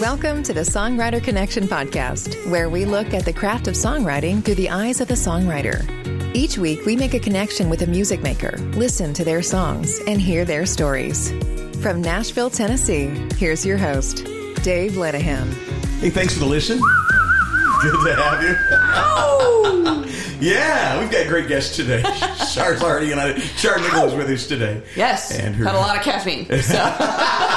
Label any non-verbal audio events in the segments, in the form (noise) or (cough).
Welcome to the Songwriter Connection podcast, where we look at the craft of songwriting through the eyes of the songwriter. Each week, we make a connection with a music maker, listen to their songs, and hear their stories. From Nashville, Tennessee, here's your host, Dave Lenihan. Hey, thanks for the listen. Good to have you. Oh! (laughs) yeah, we've got great guests today. (laughs) Char's already and I. Char Nicols with us today. Yes, and her, had a lot of caffeine. So. (laughs)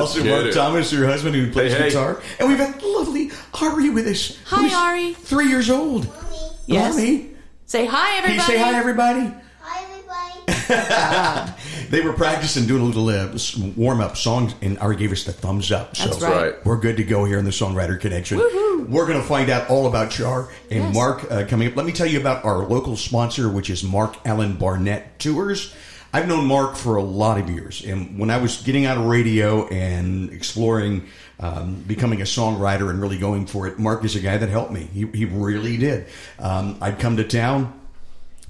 also, get Mark it. Thomas, your husband, who plays Hey, hey. guitar, and we've got lovely Ari with us. Hi, who's Ari. Three years old. Mommy. Yes. Ari, Say hi, can you everybody. say hi, everybody? Hi, everybody. (laughs) They were practicing doing a little uh, warm up songs, and Ari gave us the thumbs up. So That's right. right. We're good to go here in the Songwriter Connection. We're going to find out all about Char and Yes. Mark uh, coming up. Let me tell you about our local sponsor, which is Marc-Alan Barnette Tours. I've known Marc for a lot of years, and when I was getting out of radio and exploring um, becoming a songwriter and really going for it, Marc is a guy that helped me. He, he really did. Um, I'd come to town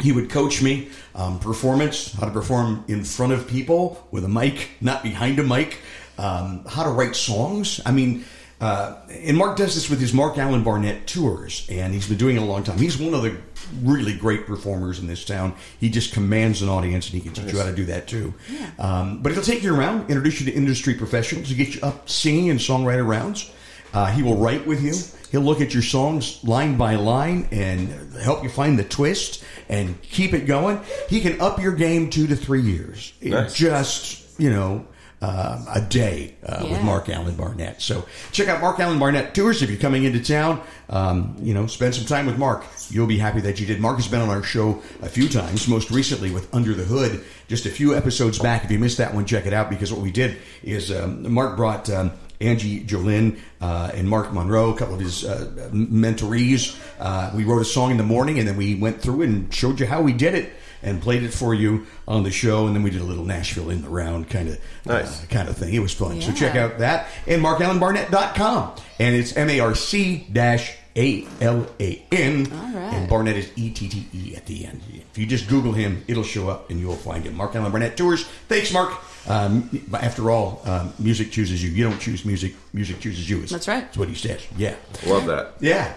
he would coach me um, performance how to perform in front of people with a mic not behind a mic um, how to write songs i mean uh, and marc does this with his marc-alan barnette tours and he's been doing it a long time he's one of the really great performers in this town he just commands an audience and he can teach you how to do that too um, but he'll take you around introduce you to industry professionals to get you up singing and songwriter rounds uh, he will write with you. He'll look at your songs line by line and help you find the twist and keep it going. He can up your game two to three years. in Nice. Just, you know, uh, a day uh, with Marc-Alan Barnette. So check out Marc-Alan Barnette Tours if you're coming into town. Um, you know, spend some time with Mark. You'll be happy that you did. Mark has been on our show a few times, most recently with Under the Hood, just a few episodes back. If you missed that one, check it out because what we did is um, Mark brought um, Angie Jolin uh, and Mark Monroe, a couple of his uh, mentorees. Uh, we wrote a song in the morning and then we went through it and showed you how we did it and played it for you on the show. And then we did a little Nashville in the round kind of Nice. uh, kind of thing. It was fun. So check out that and markallenbarnett.com. And it's M A R C dash A L A N. All right. And Barnett is E T T E at the end. If you just Google him, it'll show up and you'll find him. Marc-Alan Barnette Tours. Thanks, Mark. Um, after all, um, music chooses you. You don't choose music. Music chooses you. That's right. That's what he says. Yeah. Love that. Yeah.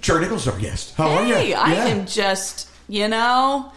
Char Nicols, our guest. How are you? hey, I Yeah. am just, you know,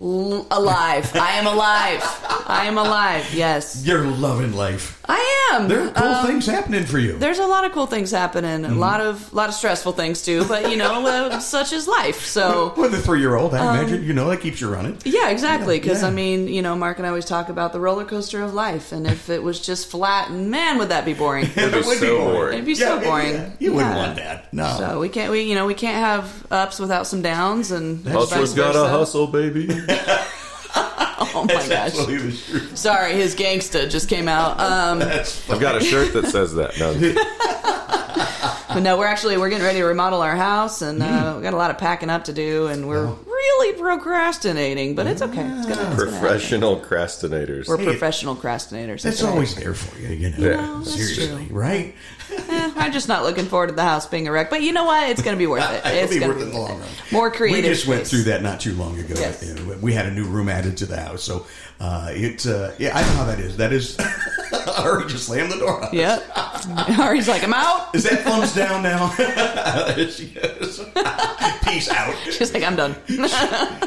l- alive. I am alive. I am alive. Yes, You're loving life. I am. There are cool Um, things happening for you. There's a lot of cool things happening. Mm-hmm. A lot of lot of stressful things too. But you know, uh, such is life. So With a three-year-old, I imagine you know that keeps you running. Yeah, exactly. Because Yeah. I mean, you know, Mark and I always talk about the roller coaster of life, and if it was just flat, man, would that be boring? (laughs) It'd be so boring. It'd be so boring. yeah. You wouldn't Yeah. want that. No. So we can't, we you know, we can't have ups without some downs, and Hustler's vice gotta hustle, baby. (laughs) (laughs) Oh my That's gosh! the truth. Sorry, his gangsta just came out. Um, (laughs) I've got a shirt that says that. No, (laughs) but no, we're actually we're getting ready to remodel our house, and uh, we got a lot of packing up to do, and we're really procrastinating. But it's okay. It's gonna, it's gonna professional procrastinators. We're professional procrastinators. That's That's right. always there for you, you know. Yeah. that's Seriously, true. right? Eh, I'm just not looking forward to the house being a wreck. But you know what? It's going to be worth (laughs) it. It'll It's be worth to it in the long run. More creative. We just went through that not too long ago. Yes. You know, we had a new room added to the house, so uh, it. Uh, yeah, I know how that is. That is. (laughs) Ari just slammed the door. on us. Yep. (laughs) Ari's like, I'm out. Is that thumbs down now? (laughs) She is. Peace out. She's like, I'm done.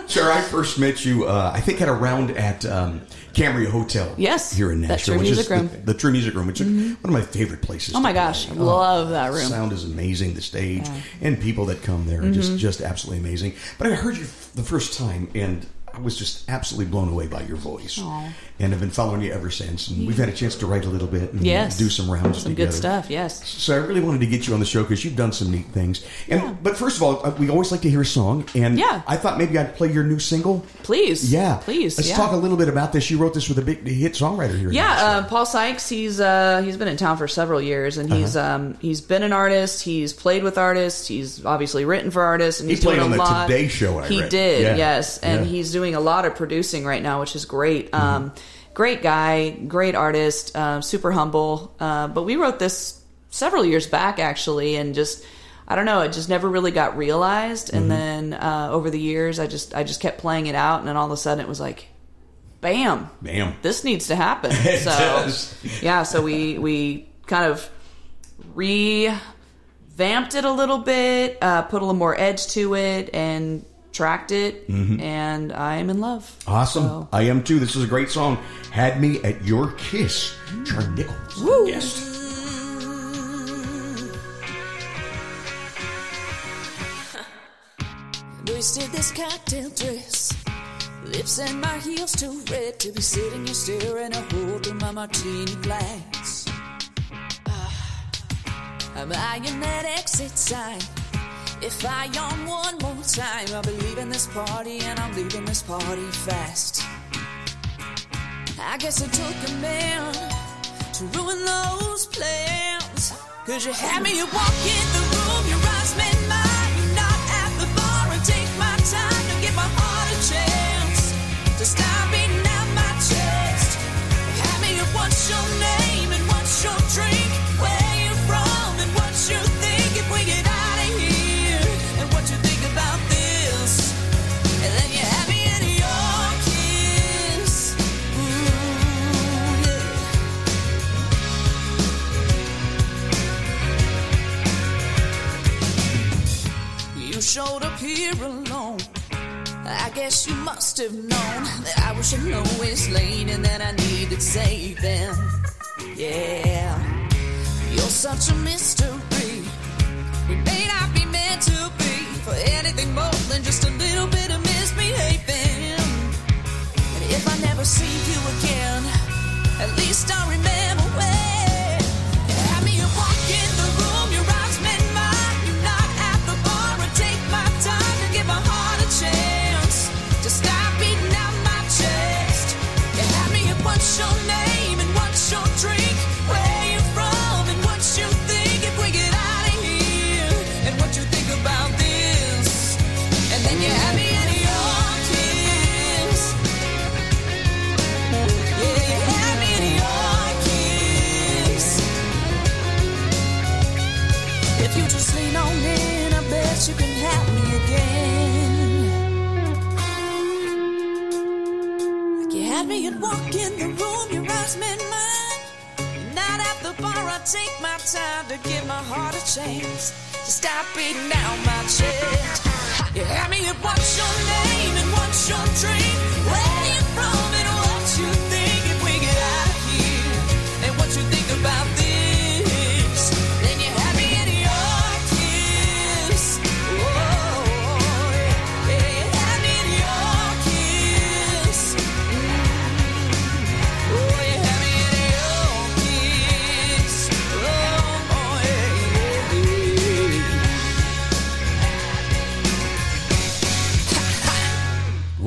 Sure, I first met you, uh, I think, at a round at um, Cambria Hotel. Yes, Here in Nashville. True which Music is Room. The, the True Music Room, which is one of my favorite places. Oh my gosh, play. I love that room. Sound is amazing. The stage and people that come there are Mm-hmm. just, just absolutely amazing. But I heard you the first time and I was just absolutely blown away by your voice. Aw. And have been following you ever since. And we've had a chance to write a little bit and Yes. do some rounds Some together. good stuff. Yes. So I really wanted to get you on the show because you've done some neat things. And but first of all, uh, we always like to hear a song, and Yeah. I thought maybe I'd play your new single. Please. Yeah, Please. Let's yeah. talk a little bit about this. You wrote this with a big hit songwriter here. Yeah, uh, Paul Sykes. He's uh, he's been in town for several years, and he's Uh-huh. um, he's been an artist. He's played with artists. He's obviously written for artists, and He he's played doing on a the lot. Today Show, I he read. did, Yeah. yes, and Yeah. Mm-hmm. he's doing a lot of producing right now, which is great. Um, great guy, great artist, uh, super humble. Uh, but we wrote this several years back, actually, and just. I don't know. It just never really got realized, Mm-hmm. and then uh, over the years, I just I just kept playing it out, and then all of a sudden, it was like, bam, Bam. this needs to happen. (laughs) So yeah, so we we kind of revamped it a little bit, uh, put a little more edge to it, and tracked it. And I am in love. Mm-hmm. Awesome. So- I am too. This is a great song. Had Me at Your Kiss. Char Nicols. our Guest. (laughs) Wasted this cocktail dress. Lips and my heels too red to be sitting here staring a hole through my martini glass. Ah, I'm eyeing that exit sign. If I yawn one more time, I'll be leaving this party and I'm leaving this party fast. I guess it took a man to ruin those plans. Cause you had me, walking walk in the guess you must have known that I was your lowest lane and that I needed saving. Yeah, you're such a mystery. We may not be meant to be for anything more than just a little bit of misbehaving. And if I never see you again, at least I'll remember when to give my heart a chance to stop beating down my chest. You had me at what's your name and what's your drink? Where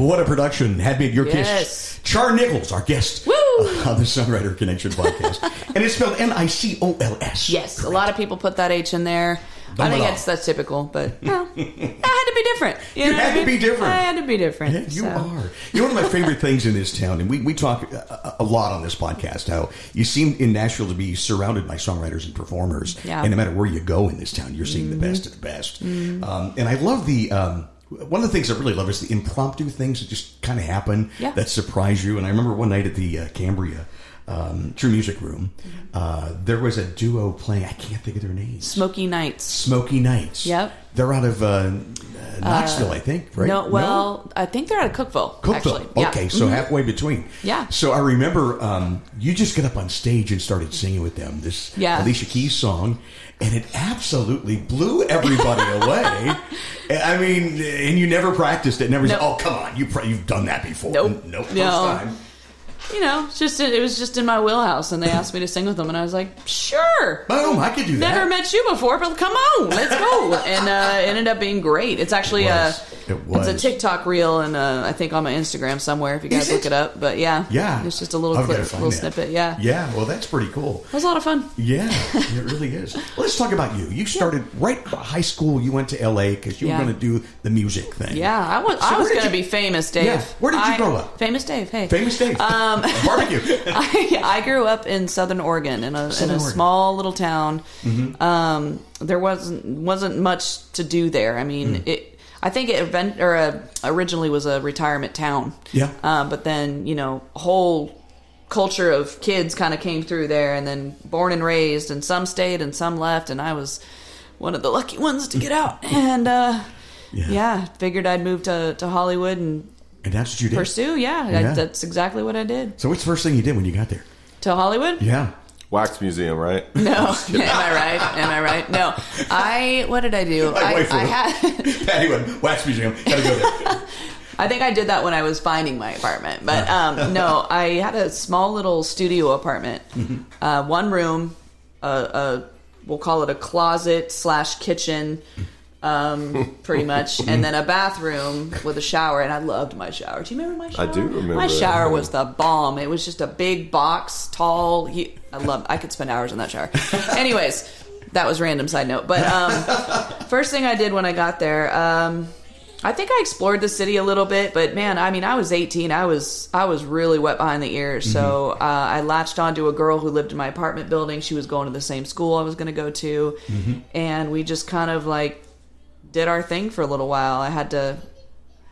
What a production. Had Me Your Yes. Kiss. Char Nicols, our guest Woo! (laughs) on the Songwriter Connection podcast. (laughs) and it's spelled N I C O L S. Yes, a lot of people put that H in there. Don't I think it's that's typical, but (laughs) I had to be different. You, You know had I to be different. I had to be different. Yeah, you so. are. You know, one of my favorite things in this town, and we, we talk a, a lot on this podcast, how you seem in Nashville to be surrounded by songwriters and performers. Yeah. And no matter where you go in this town, you're seeing the best of the best. Um, and I love the. Um, one of the things I really love is the impromptu things that just kind of happen Yeah. that surprise you. And I remember one night at the uh, Cambria um, True Music Room, uh, there was a duo playing. I can't think of their names. Smoky Nights. Smoky Nights. Yep. They're out of uh, uh, Knoxville, I think. Right? No, well, I think they're out of Cookeville. Cookeville. Actually. Yeah. Okay, so Mhm. halfway between. Yeah. So I remember um, you just got up on stage and started singing with them this Yeah. Alicia Keys song, and it absolutely blew everybody (laughs) away. I mean, and you never practiced it. Never said, "Oh, come on, you you've done that before." Nope. Nope. First No. time. You know, it's just it was just in my wheelhouse, and they asked me to sing with them, and I was like, sure. Boom! I could do that. Never met you before, but come on, let's go. (laughs) and uh, it ended up being great. It's actually It a. It was. it's a TikTok reel, and uh, I think on my Instagram somewhere if you guys look it? up. But yeah, Yeah. it's just a little clip, little that. snippet. Yeah, Yeah. Well, that's pretty cool. it was a lot of fun. Yeah, (laughs) it really is. Let's talk about you. You started right out high school. You went to L.A. because you Yeah. were going to do the music thing. Yeah, I was So I was going to be famous, Dave. Yeah. Where did you I- grow up? Famous Dave. Hey, Famous Dave. Um, (laughs) Barbecue. (laughs) I, I grew up in Southern Oregon in a, in a Oregon. Mm-hmm. small little town. Um, there wasn't wasn't much to do there. I mean, Mm. it. I think it event, or uh originally was a retirement town. Yeah. Uh, but then you know, whole culture of kids kind of came through there, and then born and raised, and some stayed and some left, and I was one of the lucky ones to get out. (laughs) And uh, Yeah. yeah. figured I'd move to to Hollywood and And that's what you did. pursue. Yeah, Yeah. I, that's exactly what I did. So what's the first thing you did when you got there? To Hollywood? Yeah. Wax museum, right? (laughs) No, (laughs) am I right? Am I right? No, I. What did I do? (laughs) My I, wife I will. had. Patty went, Wax Museum. Gotta go there. I think I did that when I was finding my apartment. But um, no, I had a small little studio apartment, uh, one room, a, a we'll call it a closet slash kitchen, um, pretty much, (laughs) and then a bathroom with a shower. And I loved my shower. Do you remember my shower? I do remember My shower was the bomb. It was just a big box, tall. You, I love. I could spend hours in that shower. (laughs) Anyways. That was random side note, but um, (laughs) first thing I did when I got there, um, I think I explored the city a little bit, but man, I mean, I was 18. I was I was really wet behind the ears. So uh, I latched onto a girl who lived in my apartment building. She was going to the same school I was going to go to, and we just kind of like did our thing for a little while. I had to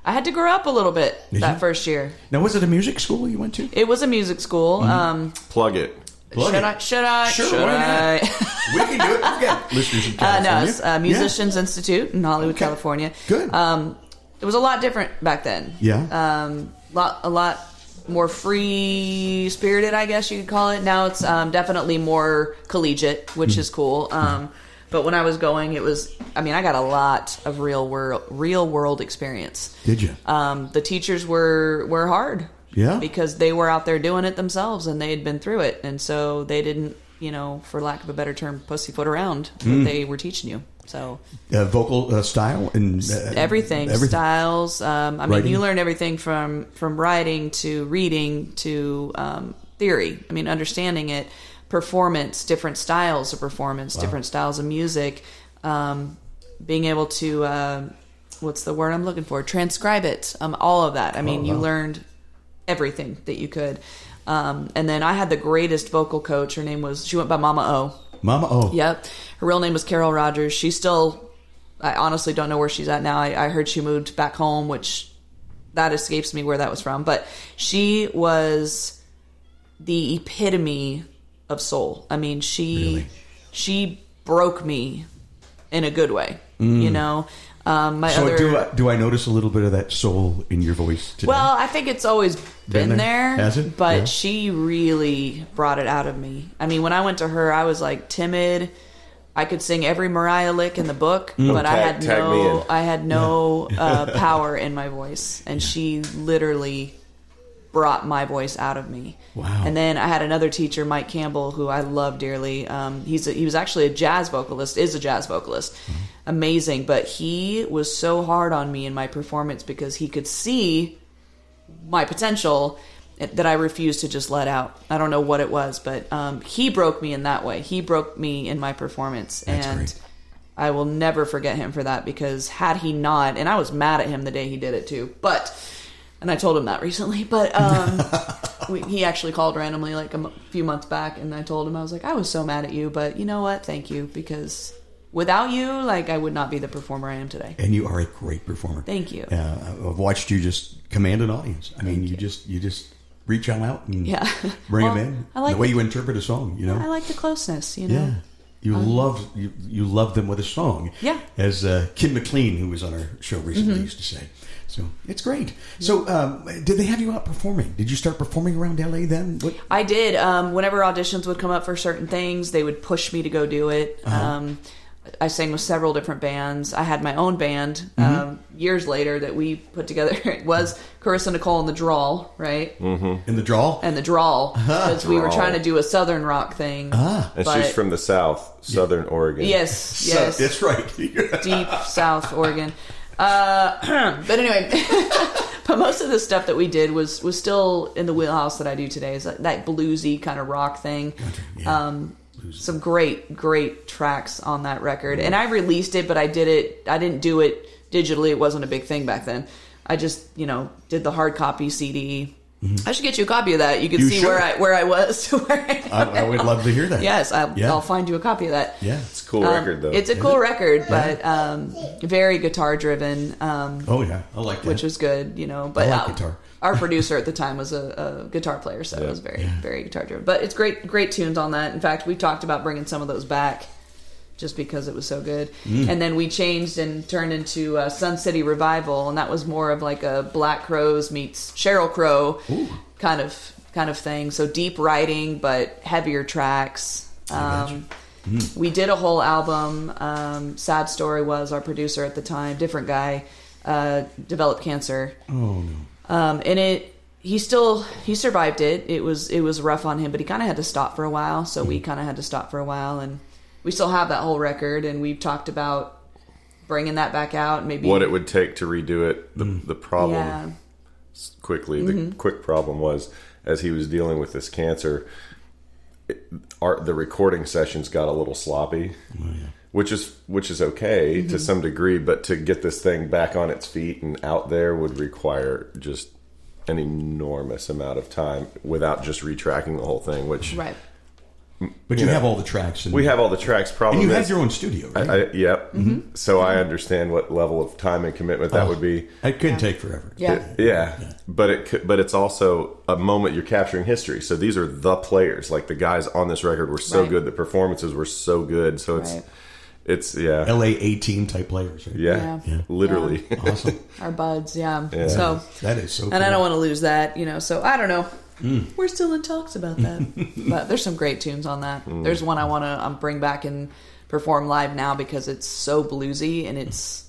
I had to grow up a little bit Did that you? first year. Now, was it a music school you went to? It was a music school. Um, Plug it. Plug should it. I? Should I? Sure, should why I? We can do it. We've got (laughs) listeners in Uh, no, it's uh, Musicians Institute in Hollywood, Okay. California. Good. Um, it was a lot different back then. Yeah. Um, lot a lot more free spirited, I guess you could call it. Now it's um, definitely more collegiate, which is cool. Um, but when I was going, it was. I mean, I got a lot of real world real world experience. Did you? Um, the teachers were were hard. Yeah. Because they were out there doing it themselves and they had been through it, and so they didn't, you know, for lack of a better term, pussyfoot around Hmm. what they were teaching you. So uh, vocal uh, style and uh, everything, styles. Um, I mean, you learn everything from from writing to reading to um, theory. I mean, understanding it, performance, different styles of performance, different styles of music, um, being able to uh, what's the word I'm looking for? Transcribe it. Um, all of that. I mean, you wow. learned everything that you could. Um, and then I had the greatest vocal coach. Her name was she went by Mama O. Mama. O. Yep. Her real name was Carol Rogers. She's still, I honestly don't know where she's at now. I, I heard she moved back home, which that escapes me where that was from. But she was the epitome of soul. I mean, she Really? she broke me in a good way. You know, um, my Mm. So other do I, do I notice a little bit of that soul in your voice today? well, I think it's always Been been, there? there, Has it? but Yeah. she really brought it out of me. I mean, when I went to her, I was like timid. I could sing every Mariah lick in the book, but I Tag- had no. I had no (laughs) uh, power in my voice, and she literally brought my voice out of me. Wow. And then I had another teacher, Mike Campbell, who I love dearly. Um, he's a, he was actually a jazz vocalist, is a jazz vocalist, amazing. But he was so hard on me in my performance because he could see my potential that I refused to just let out. I don't know what it was, but um, he broke me in that way. He broke me in my performance, That's and great. I will never forget him for that because had he not, and I was mad at him the day he did it too, but. And I told him that recently, but um, (laughs) we, he actually called randomly like a m- few months back, and I told him I was like, I was so mad at you, but you know what? Thank you because without you, like I would not be the performer I am today. and you are a great performer. Thank you. Uh, I've watched you just command an audience. I mean, you, just you just reach out and Yeah. (laughs) bring Well, them in. I like the way the- you interpret a song, you know. I like the closeness, you know. yeah. You love you, you love them with a song. Yeah. As uh, Kim McLean, who was on our show recently, Mm-hmm. used to say. So it's great. So um, did they have you out performing? Did you start performing around LA then? What? I did. Um, whenever auditions would come up for certain things, they would push me to go do it. Um, I sang with several different bands. I had my own band um, years later that we put together. (laughs) It was Carissa Nicole and the Drawl, right? Mm-hmm. In the draw? And the Drawl, because we were trying to do a southern rock thing. ah. And But- she's from the South, Southern Oregon. Yes, So- yes. that's right. (laughs) deep South Oregon. Uh, (clears throat) but anyway, (laughs) but most of the stuff that we did was was still in the wheelhouse that I do today. Is that, that bluesy kind of rock thing. yeah. Um, some great, great tracks on that record, and I released it, but I did it. I didn't do it digitally. It wasn't a big thing back then. I just, you know, did the hard copy CD. I should get you a copy of that. You can You see should. where I where I was (laughs) to where I, I, I would love to hear that. Yes, I, Yeah. I'll find you a copy of that. Yeah. It's a cool Um, record, though. It's a cool record, but um, very guitar driven, um, Oh yeah, I like that. which was good, you know. But I like guitar. our (laughs) producer at the time was a, a guitar player, so it was very very guitar driven. But it's great great tunes on that. In fact, we talked about bringing some of those back just because it was so good. And then we changed and turned into uh, Sun City Revival, and that was more of like a Black Crowes meets Sheryl Crow kind of kind of thing. So deep writing, but heavier tracks. Um, We did a whole album. Um, Sad Story was our producer at the time, different guy, uh, developed cancer. Oh no. Um, and it he still he survived it. It was it was rough on him, but he kind of had to stop for a while. So we kind of had to stop for a while, and we still have that whole record. And we've talked about bringing that back out. Maybe What it would take to redo it. The, mm. the problem yeah quickly. The mm-hmm. quick problem was as he was dealing with this cancer, it, our, the recording sessions got a little sloppy, oh, which is which is okay to mm-hmm. some degree. But to get this thing back on its feet and out there would require just an enormous amount of time without just retracking the whole thing. Which right. But you, know, have all the tracks. And, we have all the tracks. Problem and you is, had your own studio, right? I, I, yep. Mm-hmm. Mm-hmm. So I understand what level of time and commitment that oh, would be. it could take forever. Yeah. Yeah, but it could, but it's also a moment you're capturing history. So these are the players. Like the guys on this record were so Right. good. The performances were so good. So it's Right. it's yeah LA A team type players. Right? yeah, Yeah. literally. Awesome. (laughs) Our buds, yeah. Yeah. So that is so. and I don't want to lose that, you know. So I don't know. We're still in talks about that, (laughs) but there's some great tunes on that. There's one I want to um, bring back and perform live now because it's so bluesy and it's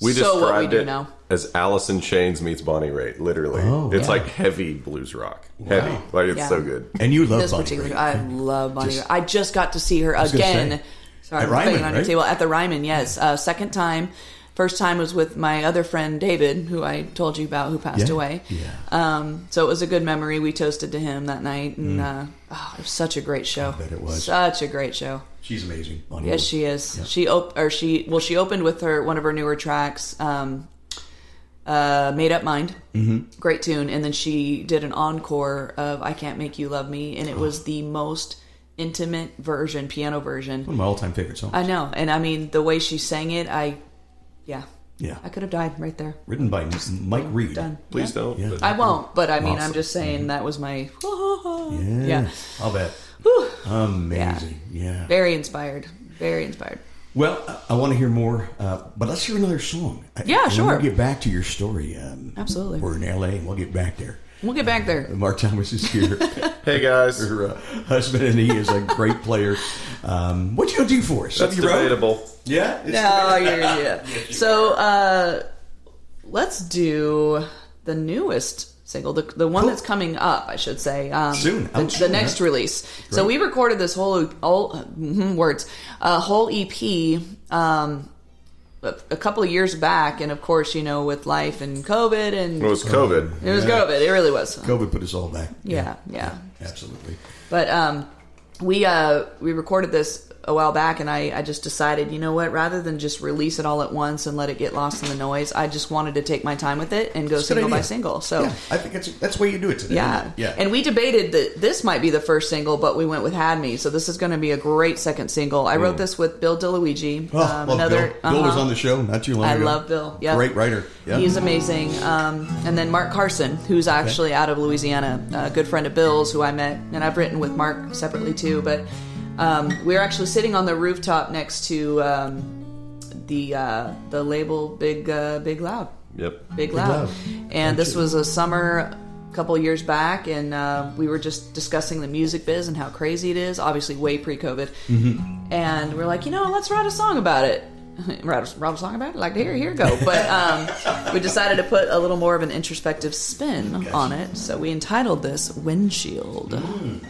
We so what we described do it now. as Alice in Chains meets Bonnie Raitt. Literally, Oh, it's yeah. like heavy blues rock. Heavy, like it's Yeah. so good. And you love this Bonnie particular. Raitt. I love Bonnie. Just- Raitt. I just got to see her again. say. Sorry, At I'm banging Ryman, on your table at the Ryman. Yes, uh, second time. First time was with my other friend David, who I told you about, who passed Yeah, away. yeah. Um, so it was a good memory. We toasted to him that night, and uh, oh, it was such a great show. Mm. bet it was. such a great show. She's amazing. Yes, she is. She op- or she well, she opened with her one of her newer tracks, um, uh, "Made Up Mind." Mm-hmm. Great tune, and then she did an encore of "I Can't Make You Love Me," and it was the most intimate version, piano version. One of my all-time favorite songs. I know, and I mean the way she sang it, I, yeah, yeah. I could have died right there. Written by Mike Reid. Done. Please don't. Yeah. but- I won't, but I mean, Awesome. I'm just saying that was my. (laughs) Yeah. Yeah. I'll bet. Amazing. Yeah. Very inspired. Very inspired. Well, I- I want to hear more, uh, but let's hear another song. I- Yeah, and sure. We'll get back to your story. Um, Absolutely. We're in LA, and we'll get back there. We'll get back there. Mark Thomas is here. (laughs) Hey guys, her uh, husband, and he is a great player. Um, what you gonna do for us? that's Something you wrote? debatable. Yeah. It's No, you're yeah. So uh, let's do the newest single, the, the one Cool. that's coming up, I should say. Um, Soon. the, Out the next yeah. release. So we recorded this whole all (laughs) words, a whole EP. Um, a, a couple of years back, and of course, you know, with life and COVID, and It was COVID. it was Yeah. COVID. It really was. COVID put us all back. Yeah, yeah. Absolutely. But um, we uh, we recorded this a while back, and I, I just decided, you know what? Rather than just release it all at once and let it get lost in the noise, I just wanted to take my time with it and go single by single. So. Yeah, I think that's that's the way you do it today. Yeah. Yeah. And we debated that this might be the first single, but we went with Had Me. So this is going to be a great second single. I wrote this with Bill DiLuigi. Oh, um, another, Bill. Bill was uh-huh. on the show not too long I ago. love Bill. Yeah. Great writer. Yeah. He's amazing. Um, and then Mark Carson, who's actually out of Louisiana, a good friend of Bill's, who I met, and I've written with Mark separately too. But um, we were actually sitting on the rooftop next to um, the uh, the label Big uh, Big Loud. Yep. Big Loud. Loud. And this was a summer a couple years back, and uh, we were just discussing the music biz and how crazy it is, obviously way pre COVID. Mm-hmm. And we're like, you know, let's write a song about it. (laughs) write, a, write a song about it? Like, here, here you go. But um, we decided to put a little more of an introspective spin on it. So we entitled this Windshield. Mm.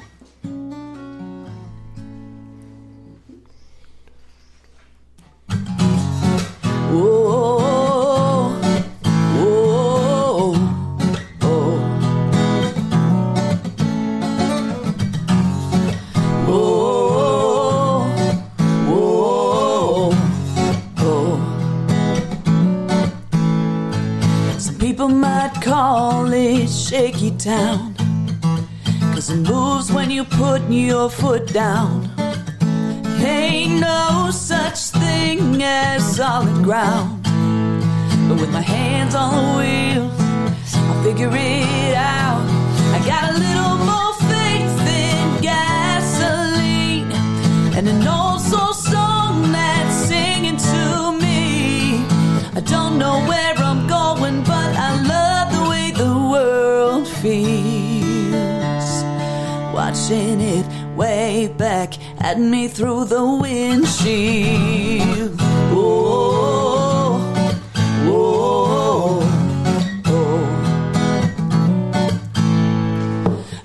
Shaky town. Cause it moves when you put your foot down. Ain't no such thing as solid ground. But with my hands on the wheel, I figure it out. I got a little more faith than gasoline and an old soul song that's singing to me. I don't know where I'm going, but I love the way the world feels. Watching it way back at me through the windshield. Whoa, whoa, whoa.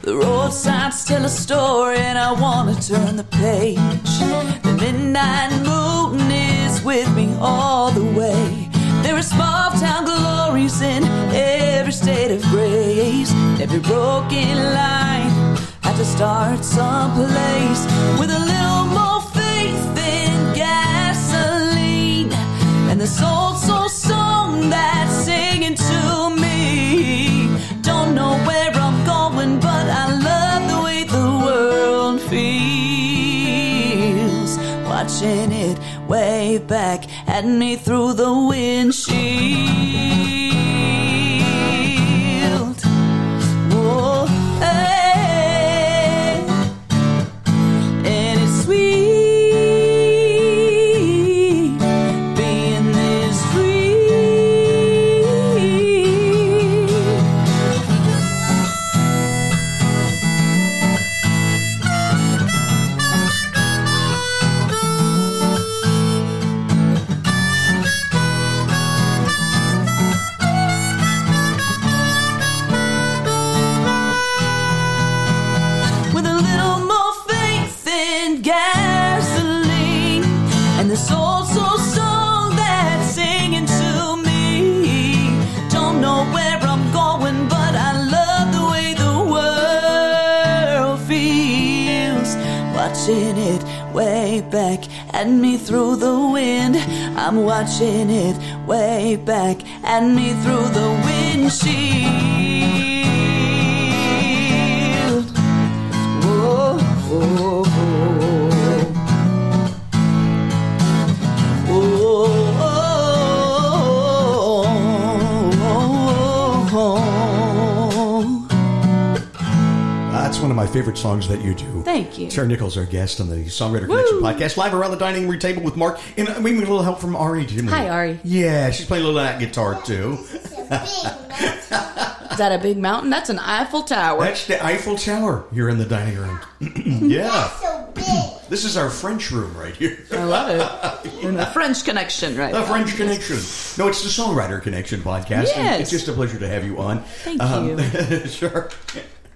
The road signs tell a story, and I wanna turn the page. The midnight moon is with me all the way. There are small town glories in every state of grace. Every broken line to start someplace with a little more faith than gasoline and the soul soul song that's singing to me. Don't know where I'm going, but I love the way the world feels. Watching it way back at me through the windshield. Watching it way back at me through the windshield. Of my favorite songs that you do. Thank you. Char Nicols, our guest on the Songwriter Connection podcast, live around the dining room table with Mark. And we need a little help from Ari, didn't we? Hi, Ari. Yeah, she's playing a little of that guitar too. (laughs) It's a big mountain. Is that a big mountain? That's an Eiffel Tower. That's the Eiffel Tower here in the dining room. (clears throat) yeah. so big. (clears throat) This is our French room right here. I love it. (laughs) In the French connection, right? The French Connection. No, it's the Songwriter Connection podcast. and Yes. It's just a pleasure to have you on. Thank um, you. (laughs) sure.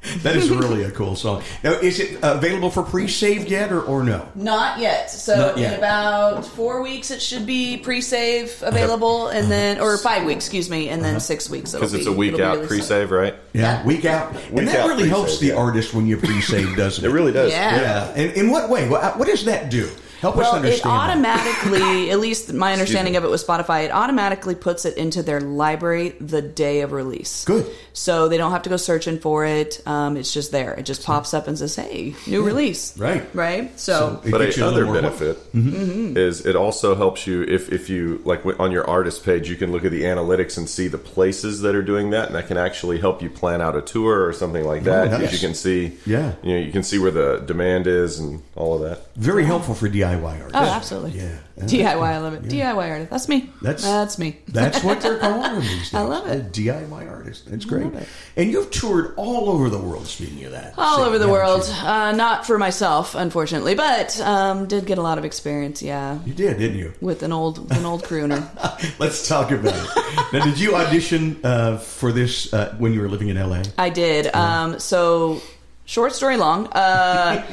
(laughs) That is really a cool song. Now, is it available for pre-saved yet, or, or no? Not yet. So Not yet. in about four weeks, it should be pre-save available, and then or uh-huh. five weeks, excuse me, and then uh-huh. six weeks. Because it's be- a week out pre-save, right? Yeah, week out. Week and that out really helps the yeah. artist when you pre-save, doesn't it? It really does. Yeah. Yeah. And in what way? What, what does that do? Help us Well, it understand. that. automatically, (laughs) at least my understanding of it with Spotify, it automatically puts it into their library the day of release. Good. So they don't have to go searching for it. Um, it's just there. It just pops up and says, "Hey, new release." Right. Right. So, It But gets you another benefit Mm-hmm. is it also helps you if, if you like on your artist page you can look at the analytics and see the places that are doing that and that can actually help you plan out a tour or something like that Oh, nice. you can see Yeah. you know you can see where the demand is and all of that Very helpful for DIY artists. oh, absolutely. Yeah. DIY, I love it. DIY artist. That's me. That's- That's me. That's what they're (laughs) calling them these days. I love it. A DIY artist. It's great. it. And you've toured all over the world, speaking of that. all So, over the world. Uh, not for myself, unfortunately, but um, did get a lot of experience. Yeah, You did, didn't you? with an old an old crooner. (laughs) Let's talk about it. now, did you audition uh, for this uh, when you were living in LA? I did. Um, so, short story long. Uh,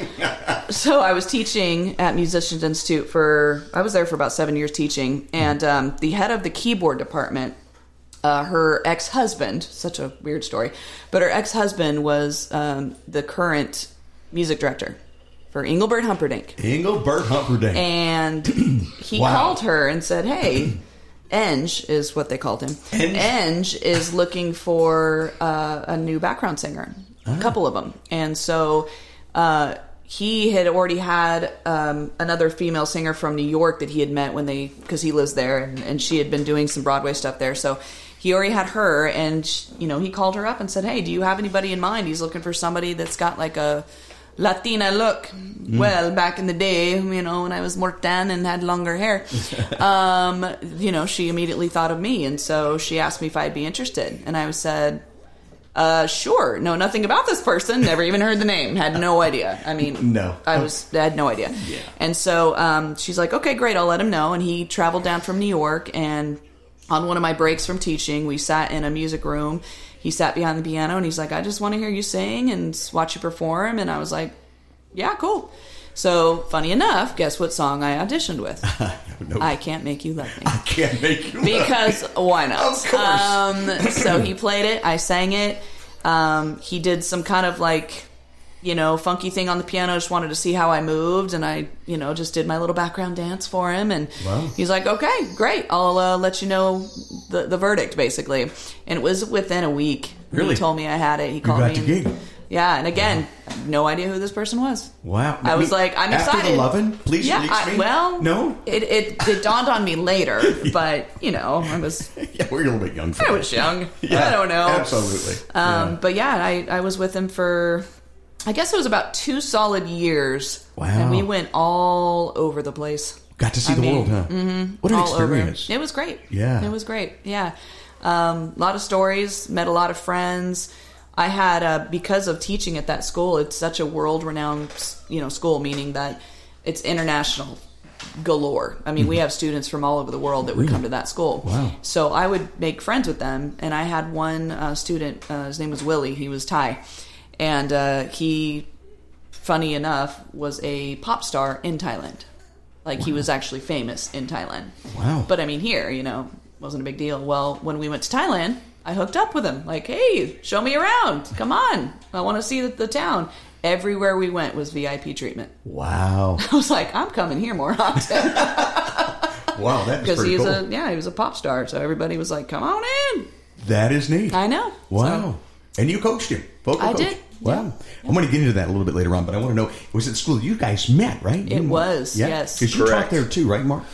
(laughs) so, I was teaching at Musicians Institute for, I was there for about seven years teaching. And um, the head of the keyboard department, uh, her ex husband, such a weird story, but her ex husband was um, the current music director for Engelbert Humperdinck. Engelbert Humperdinck. And (clears throat) he Wow. called her and said, Hey, (clears throat) Enge is what they called him. Enge? Enge is looking for uh, a new background singer, Ah. a couple of them. And so uh, he had already had um, another female singer from New York that he had met when they, because he lives there, and, and she had been doing some Broadway stuff there. So he already had her, and you know he called her up and said, "Hey, do you have anybody in mind? He's looking for somebody that's got like a Latina look." Well, back in the day, you know, when I was more tan and had longer hair, (laughs) um, you know, she immediately thought of me, and so she asked me if I'd be interested, and I said, uh, sure. Know nothing about this person. Never even heard the name. Had no idea. I mean, No. I was I had no idea. Yeah. And so um, she's like, okay, great. I'll let him know. And he traveled down from New York. And on one of my breaks from teaching, we sat in a music room. He sat behind the piano and he's like, I just want to hear you sing and watch you perform. And I was like, yeah, cool. So funny enough, guess what song I auditioned with? (laughs) No, I can't make you love me I can't make you. because why not? Of course. Um, so he played it. I sang it. Um, he did some kind of like, you know, funky thing on the piano. Just wanted to see how I moved, and I, you know, just did my little background dance for him. And Wow. he's like, "Okay, great. I'll uh, let you know the the verdict." Basically, and it was within a week. Really? He told me I had it. He called me. The and- gig. Yeah, and again, no idea who this person was. Wow. I was like, I'm After excited. the lovin', please yeah, release I- me. well, no. It, it it dawned on me later, (laughs) but you know, I was (laughs) Yeah, we're a little bit young. For I that. was young. (laughs) Yeah, I don't know. Absolutely. Um, Yeah. But yeah, I, I was with him for, I guess it was about two solid years. Wow. And we went all over the place. Got to see I the mean, world, huh? Mm-hmm. What an all over. experience. It was great. Yeah. It was great. Yeah. Um, a lot of stories, met a lot of friends. I had, uh, because of teaching at that school, it's such a world renowned, you know, school, meaning that it's international galore. I mean, we have students from all over the world that would come to that school. Mm-hmm. Wow. So I would make friends with them, and I had one uh, student. Uh, his name was Willie. He was Thai, and uh, he, funny enough, was a pop star in Thailand. Like he was actually famous in Thailand. Wow. But I mean, here, you know, wasn't a big deal. Well, when we went to Thailand, I hooked up with him. Like, hey, show me around. Come on, I want to see the, the town. Everywhere we went was VIP treatment. Wow. (laughs) I was like, I'm coming here more often (laughs) Wow, that is (laughs) because pretty he's cool. a yeah, he was a pop star. So everybody was like, come on in. that is neat. I know. Wow. And you coached him. Vocal I coach. did, Wow. I'm going to get into that a little bit later on, but I want to know was it school you guys met, right? You It and- was, yes. Because you taught Correct. there too, right, Mark?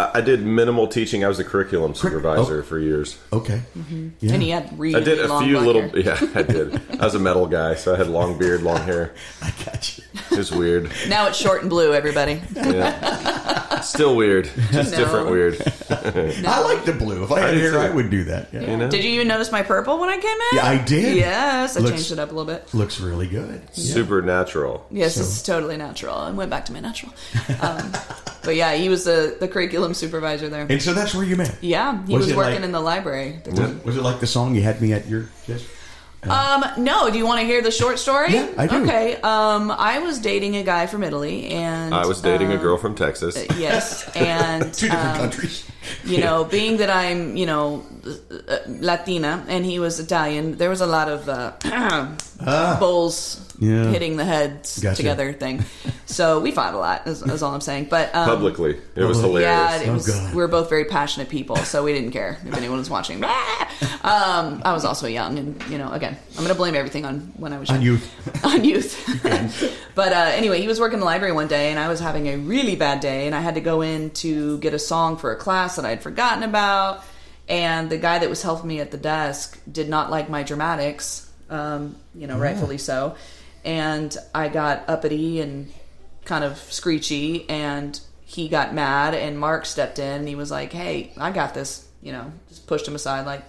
I, I did minimal teaching. I was a curriculum supervisor oh. for years. Okay. Mm-hmm. And he had really I did a long few little. hair. Yeah, I did. I was a metal guy, so I had long beard, long hair. (laughs) I got you. It was weird. Now it's short and blue. Everybody. Yeah. Still weird. Just No. different weird. (laughs) I like the blue. If I had do hair. I would do that. Yeah. You know? Did you even notice my purple when I came in? Yeah, I did. Yes, I Looks- changed it up a little bit. Looks really good. Supernatural. Yes, So- it's totally natural. I went back to my natural. Um, but yeah, he was the, the curriculum supervisor there. And so that's where you met. Yeah, he Was was, working like- in the library. Was, was it like the song you had me at your desk? Um, no. Do you want to hear the short story? Yeah, I do. Okay. Um, I was dating a guy from Italy, and I was dating a um, girl from Texas. Yes, (laughs) and Two different um, countries. You know, being that I'm, you know, uh, Latina and he was Italian, there was a lot of uh, bowls (clears throat) Ah. Yeah. hitting the heads Gotcha. together thing. So we fought a lot, is, is all I'm saying. But um, Publicly, it was hilarious. Yeah, it Oh, was. God. we were both very passionate people, so we didn't care if anyone was watching. (laughs) um, I was also young, and you know, again, I'm going to blame everything on when I was young. (laughs) On youth. on youth. (laughs) but uh, anyway, he was working in the library one day, and I was having a really bad day, and I had to go in to get a song for a class that I had forgotten about. And the guy that was helping me at the desk did not like my dramatics, um, you know, rightfully so. And I got uppity and kind of screechy, and he got mad. And Mark stepped in, and he was like, "Hey, I got this," you know, just pushed him aside, like,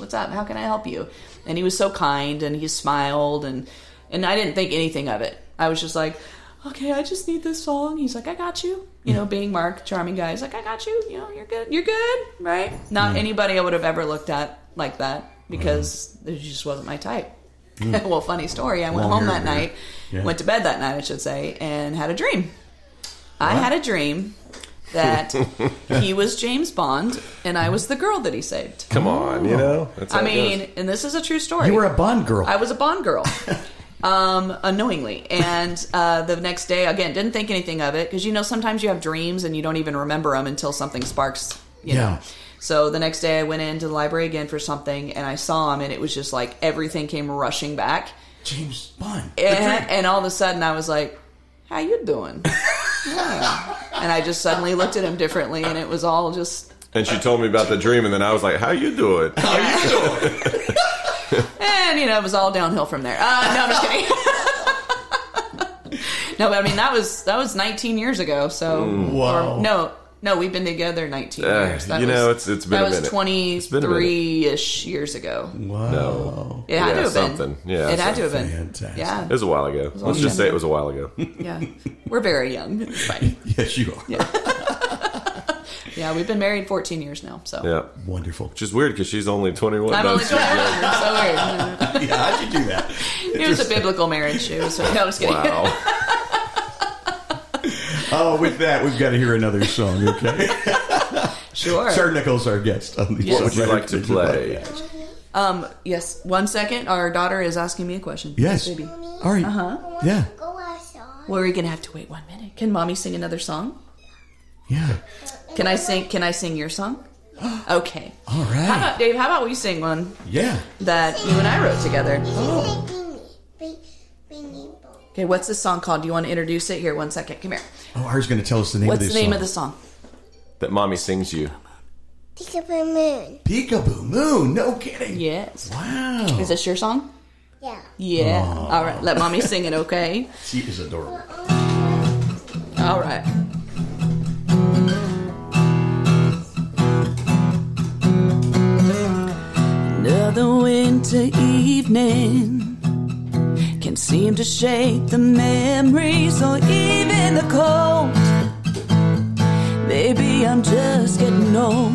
what's up how can i help you and he was so kind and he smiled and and i didn't think anything of it i was just like okay i just need this song. He's like i got you. You know hmm. being mark charming guy. He's like i got you. You know you're good. You're good right? Not hmm. anybody i would have ever looked at like that hmm. because it just wasn't my type. (laughs) Well funny story. I went Long home hair, that yeah. night Yeah. went to bed that night i should say and had a dream. I had a dream that (laughs) he was James Bond and I was the girl that he saved. Come on, you know. That's how I it mean, goes. and this is a true story. You were a Bond girl. I was a Bond girl, (laughs) um, unknowingly. And uh, the next day, again, didn't think anything of it because you know sometimes you have dreams and you don't even remember them until something sparks. You Yeah. know. So the next day, I went into the library again for something, and I saw him, and it was just like everything came rushing back, James Bond. And, and all of a sudden, I was like, "How you doing?" (laughs) Yeah. And I just suddenly looked at him differently, and it was all just And she told me about the dream, and then I was like, "How you do (laughs) it?" (laughs) and you know it was all downhill from there. Uh, no, I'm just kidding. (laughs) no, but I mean that was that was 19 years ago. So Wow. or- no, no, we've been together 19 Uh, years. That you was, know, it's- it's been that a was minute. It's been a 23 ish years ago. Wow. No, It had Yeah, to have something. been. Yeah, it had to have been. Fantastic. Yeah, it was a while ago. Let's just say it was a while ago. (laughs) yeah. We're very young. It's fine. (laughs) Yes, you are. Yeah, we've been married 14 years now. So yeah, Wonderful. which is weird because she's only twenty-one. I'm only 21. (laughs) so weird. (laughs) Yeah, how'd you do that? It was a biblical marriage. It was, (laughs) no, I'm just kidding. Wow. Oh, with that, we've got to hear another song, okay? Sure. Char Nicols, our guest on the Yes. What would you like to play? Um. Yes. One second. Our daughter is asking me a question. Yes. baby. All right. Uh-huh. Yeah. Go outside. Well, we're gonna have to wait one minute. Can mommy sing another song? Yeah. Can I sing? Can I sing your song? (gasps) Okay. All right. How about Dave? How about we sing one Yeah. that you and I wrote together? Oh. Okay. What's this song called? Do you want to introduce it? Here, one second. Come here. Oh, Ar's going to tell us the name What's of the name song. of the song? that mommy sings you. Peekaboo moon. Peekaboo Moon. No kidding. Yes. Wow. Is this your song? Yeah. Yeah. All right. Let mommy sing it. Okay. She is adorable. All right. Another winter evening can seem to shake the memories or even the cold. Maybe I'm just getting old.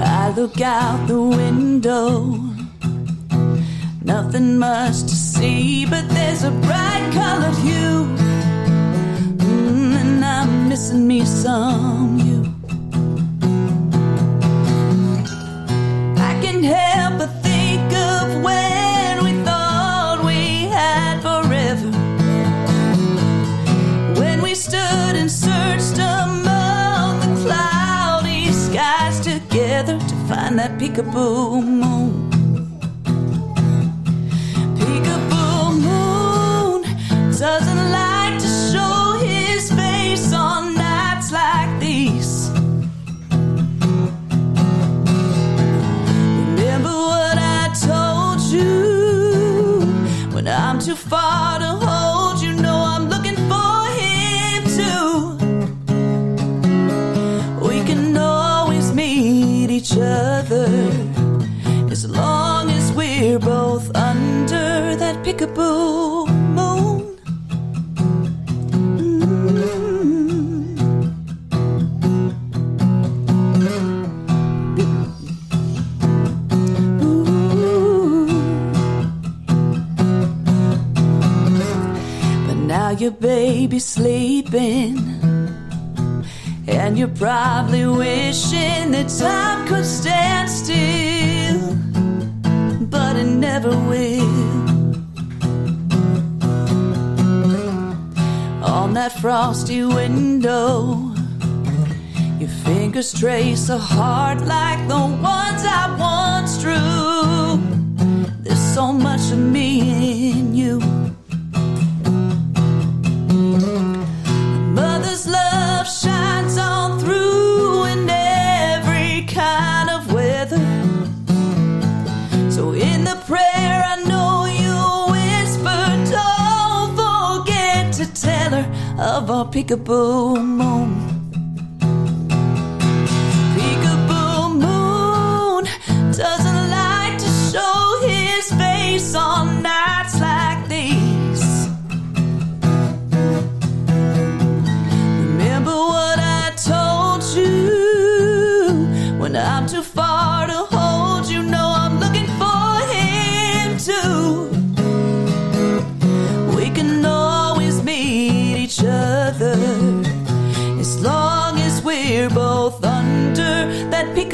I look out the window. Nothing much to see, but there's a bright colored hue. Mm, and I'm missing me some help but think of when we thought we had forever. When we stood and searched among the cloudy skies together to find that peekaboo moon. Baby's sleeping. And you're probably wishing that time could stand still, but it never will. On that frosty window, your fingers trace a heart like the ones I once drew. There's so much of me in you. Of our peekaboo moon.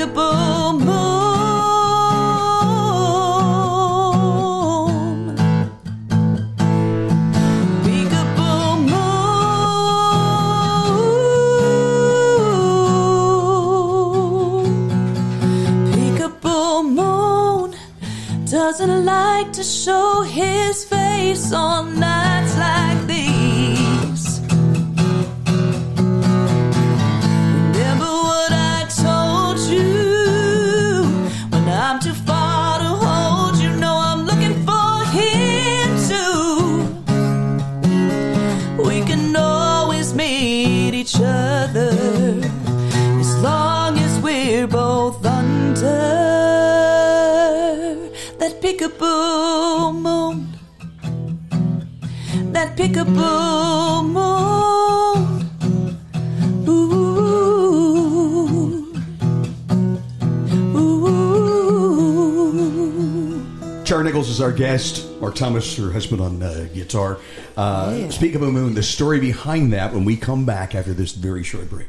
That Char Nicols is our guest. Marc Thomas, her husband on uh, guitar. Uh, Peekaboo Moon, the story behind that when we come back after this very short break.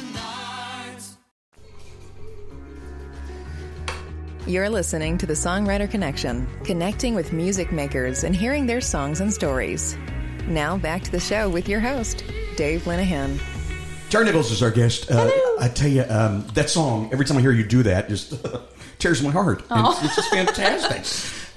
You're listening to the Songwriter Connection, connecting with music makers and hearing their songs and stories. Now back to the show with your host, Dave Linehan. Char Nicols is our guest. Uh, I tell you, um, that song, every time I hear you do that, just (laughs) tears my heart. And It's, it's just fantastic.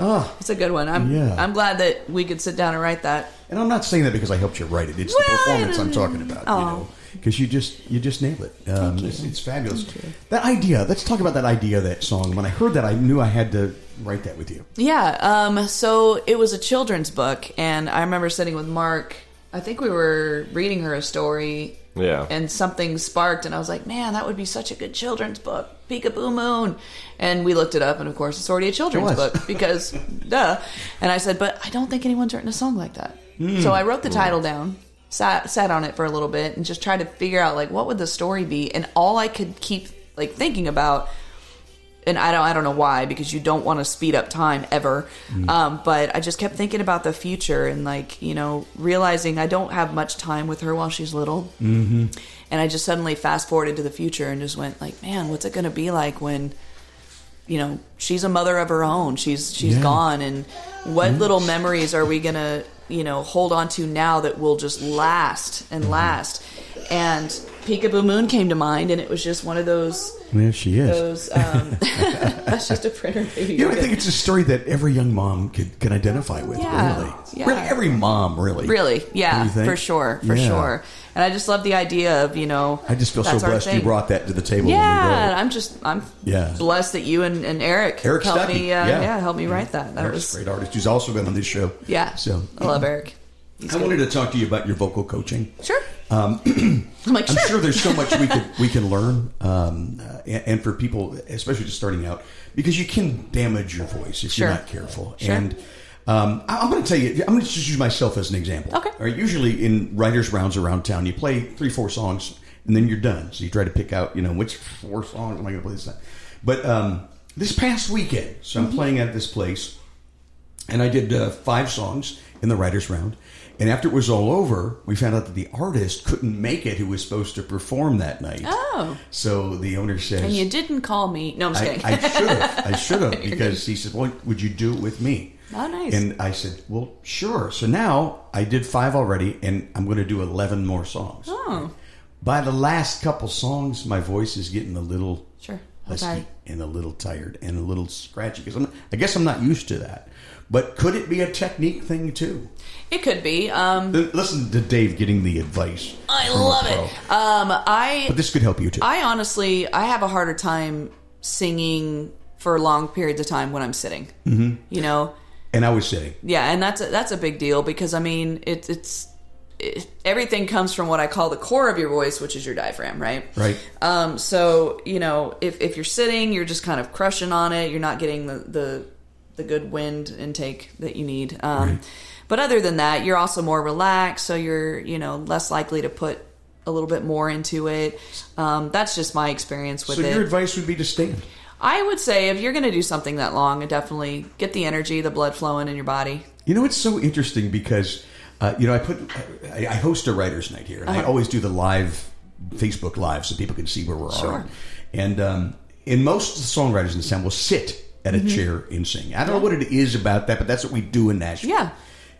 Oh, (laughs) It's a good one. I'm Yeah. I'm glad that we could sit down and write that. and I'm not saying that because I helped you write it. It's the performance I'm talking about. You know, because you just you just nailed it. Um, it's, it's fabulous. That idea. Let's talk about that idea of that song. When I heard that, I knew I had to write that with you. Yeah. Um, so it was a children's book, and I remember sitting with Marc. I think we were reading her a story. Yeah. And something sparked, and I was like, man, that would be such a good children's book. Peekaboo Moon. And we looked it up, and of course, it's already a children's book because, (laughs) duh. And I said, but I don't think anyone's written a song like that. Hmm. So I wrote the title down, sat, sat on it for a little bit, and just tried to figure out, like, what would the story be? And all I could keep, like, thinking about and I don't I don't know why because you don't want to speed up time ever. Um, but I just kept thinking about the future and like you know realizing I don't have much time with her while she's little, mm-hmm. and I just suddenly fast forwarded to the future and just went like, man, what's it going to be like when you know she's a mother of her own. She's she's Yeah. gone. And what little memories are we gonna you know hold on to now that will just last and last? And peekaboo moon came to mind and it was just one of those There she is. those um (laughs) that's just a printer baby You know, I think it's a story that every young mom could, can identify with. Yeah. Really, Yeah. really, every mom, really, really yeah for sure for Yeah. sure and i just love the idea of you know I just feel so blessed you brought that to the table. yeah i'm just i'm Yeah. blessed that you and, and eric Eric helped me uh, yeah. yeah. helped me write that that Eric's was a great artist who's also been on this show. yeah So i love eric He's I good. wanted to talk to you about your vocal coaching. Sure. (clears throat) I'm like, I'm sure. sure there's so much we could (laughs) we can learn, um, uh, and, and for people, especially just starting out, because you can damage your voice if Sure. you're not careful. Sure. And um, I- I'm going to tell you, I'm going to just use myself as an example. Okay. Right, usually in writers' rounds around town, you play three, four songs, and then you're done. So you try to pick out, you know, which four songs am I going to play this time. But um, this past weekend, so Mm-hmm. I'm playing at this place, and I did uh, five songs in the writers' round. And after it was all over, we found out that the artist couldn't make it who was supposed to perform that night. Oh. So the owner says, And you didn't call me. No, I'm I, kidding. I should have. I (laughs) should have because he said, "Well, would you do it with me?" Oh, nice. And I said, "Well, sure." So now I did five already, and I'm going to do eleven more songs. Oh. By the last couple songs, my voice is getting a little Sure. husky and a little tired and a little scratchy because I guess I'm not used to that. But could it be a technique thing too? It could be. Um, Listen to Dave getting the advice. I love it. Um, I But this could help you too. I honestly I have a harder time singing for long periods of time when I'm sitting. Mm-hmm. You know, and I was sitting. yeah, and that's a, that's a big deal because I mean it, it's it, everything comes from what I call the core of your voice, which is your diaphragm, right? Right. Um, so you know, if if you're sitting, you're just kind of crushing on it. You're not getting the the, the good wind intake that you need. Um, Right. But other than that, you're also more relaxed, so you're you know less likely to put a little bit more into it. Um, that's just my experience with So it. your advice would be to stand. I would say if you're going to do something that long, definitely get the energy, the blood flowing in your body. You know, it's so interesting because, uh, you know, I put, I, I host a writer's night here, and I always do the live Facebook live so people can see where we Uh-huh. Sure. are. And um, in most songwriters in the town will sit at a chair and sing. I don't know what it is about that, but that's what we do in Nashville. Mm-hmm. Yeah.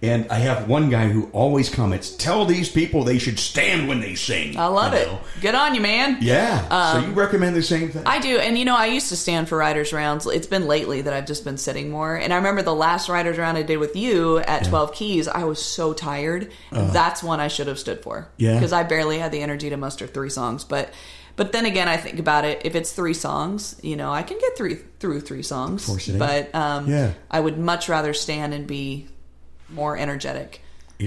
And I have one guy who always comments, "Tell these people they should stand when they sing." I love You it. know? Good on you, man. Yeah. so you recommend the same thing? I do, and you know, I used to stand for writers' rounds. It's been lately that I've just been sitting more. And I remember the last writers' round I did with you at Twelve Keys. I was so tired. That's one I should have stood for. Uh. Yeah. because I barely had the energy to muster three songs. But, but then again, I think about it. If it's three songs, you know, I can get three through three songs. But um, Yeah. I would much rather stand and be more energetic.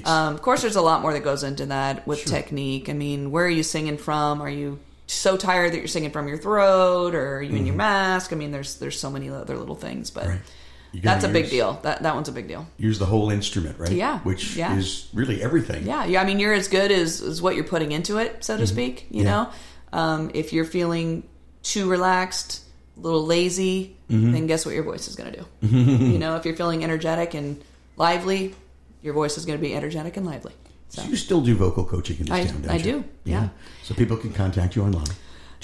Um, of course, there's a lot more that goes into that with technique. I mean, where are you singing from? Are you so tired that you're singing from your throat, or are you in your mask? I mean, there's there's so many other little things, but Mm-hmm. Right. That's a big deal. That that one's a big deal. Use the whole instrument, right? Yeah. Which Yeah. is really everything. Yeah, yeah. I mean, you're as good as, as what you're putting into it, so to speak. You Mm-hmm. Yeah. know, um, if you're feeling too relaxed, a little lazy, Mm-hmm. then guess what your voice is going to do? (laughs) you know, if you're feeling energetic and lively, your voice is going to be energetic and lively. So So you still do vocal coaching in this I- town, don't I you? do, yeah. So people can contact you online.